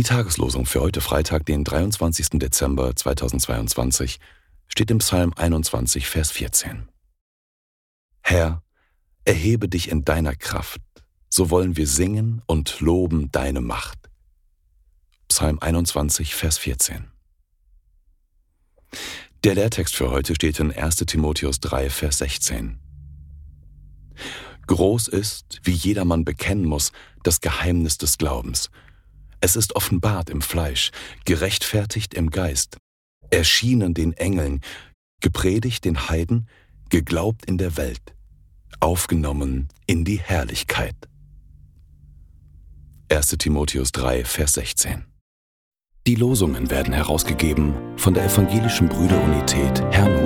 Die Tageslosung für heute Freitag, den 23. Dezember 2022, steht im Psalm 21, Vers 14. Herr, erhebe dich in deiner Kraft, so wollen wir singen und loben deine Macht. Psalm 21, Vers 14. Der Lehrtext für heute steht in 1 Timotheus 3, Vers 16. Groß ist, wie jedermann bekennen muss, das Geheimnis des Glaubens. Es ist offenbart im Fleisch, gerechtfertigt im Geist, erschienen den Engeln, gepredigt den Heiden, geglaubt in der Welt, aufgenommen in die Herrlichkeit. 1 Timotheus 3, Vers 16. Die Losungen werden herausgegeben von der Evangelischen Brüderunität Brüdergemeine.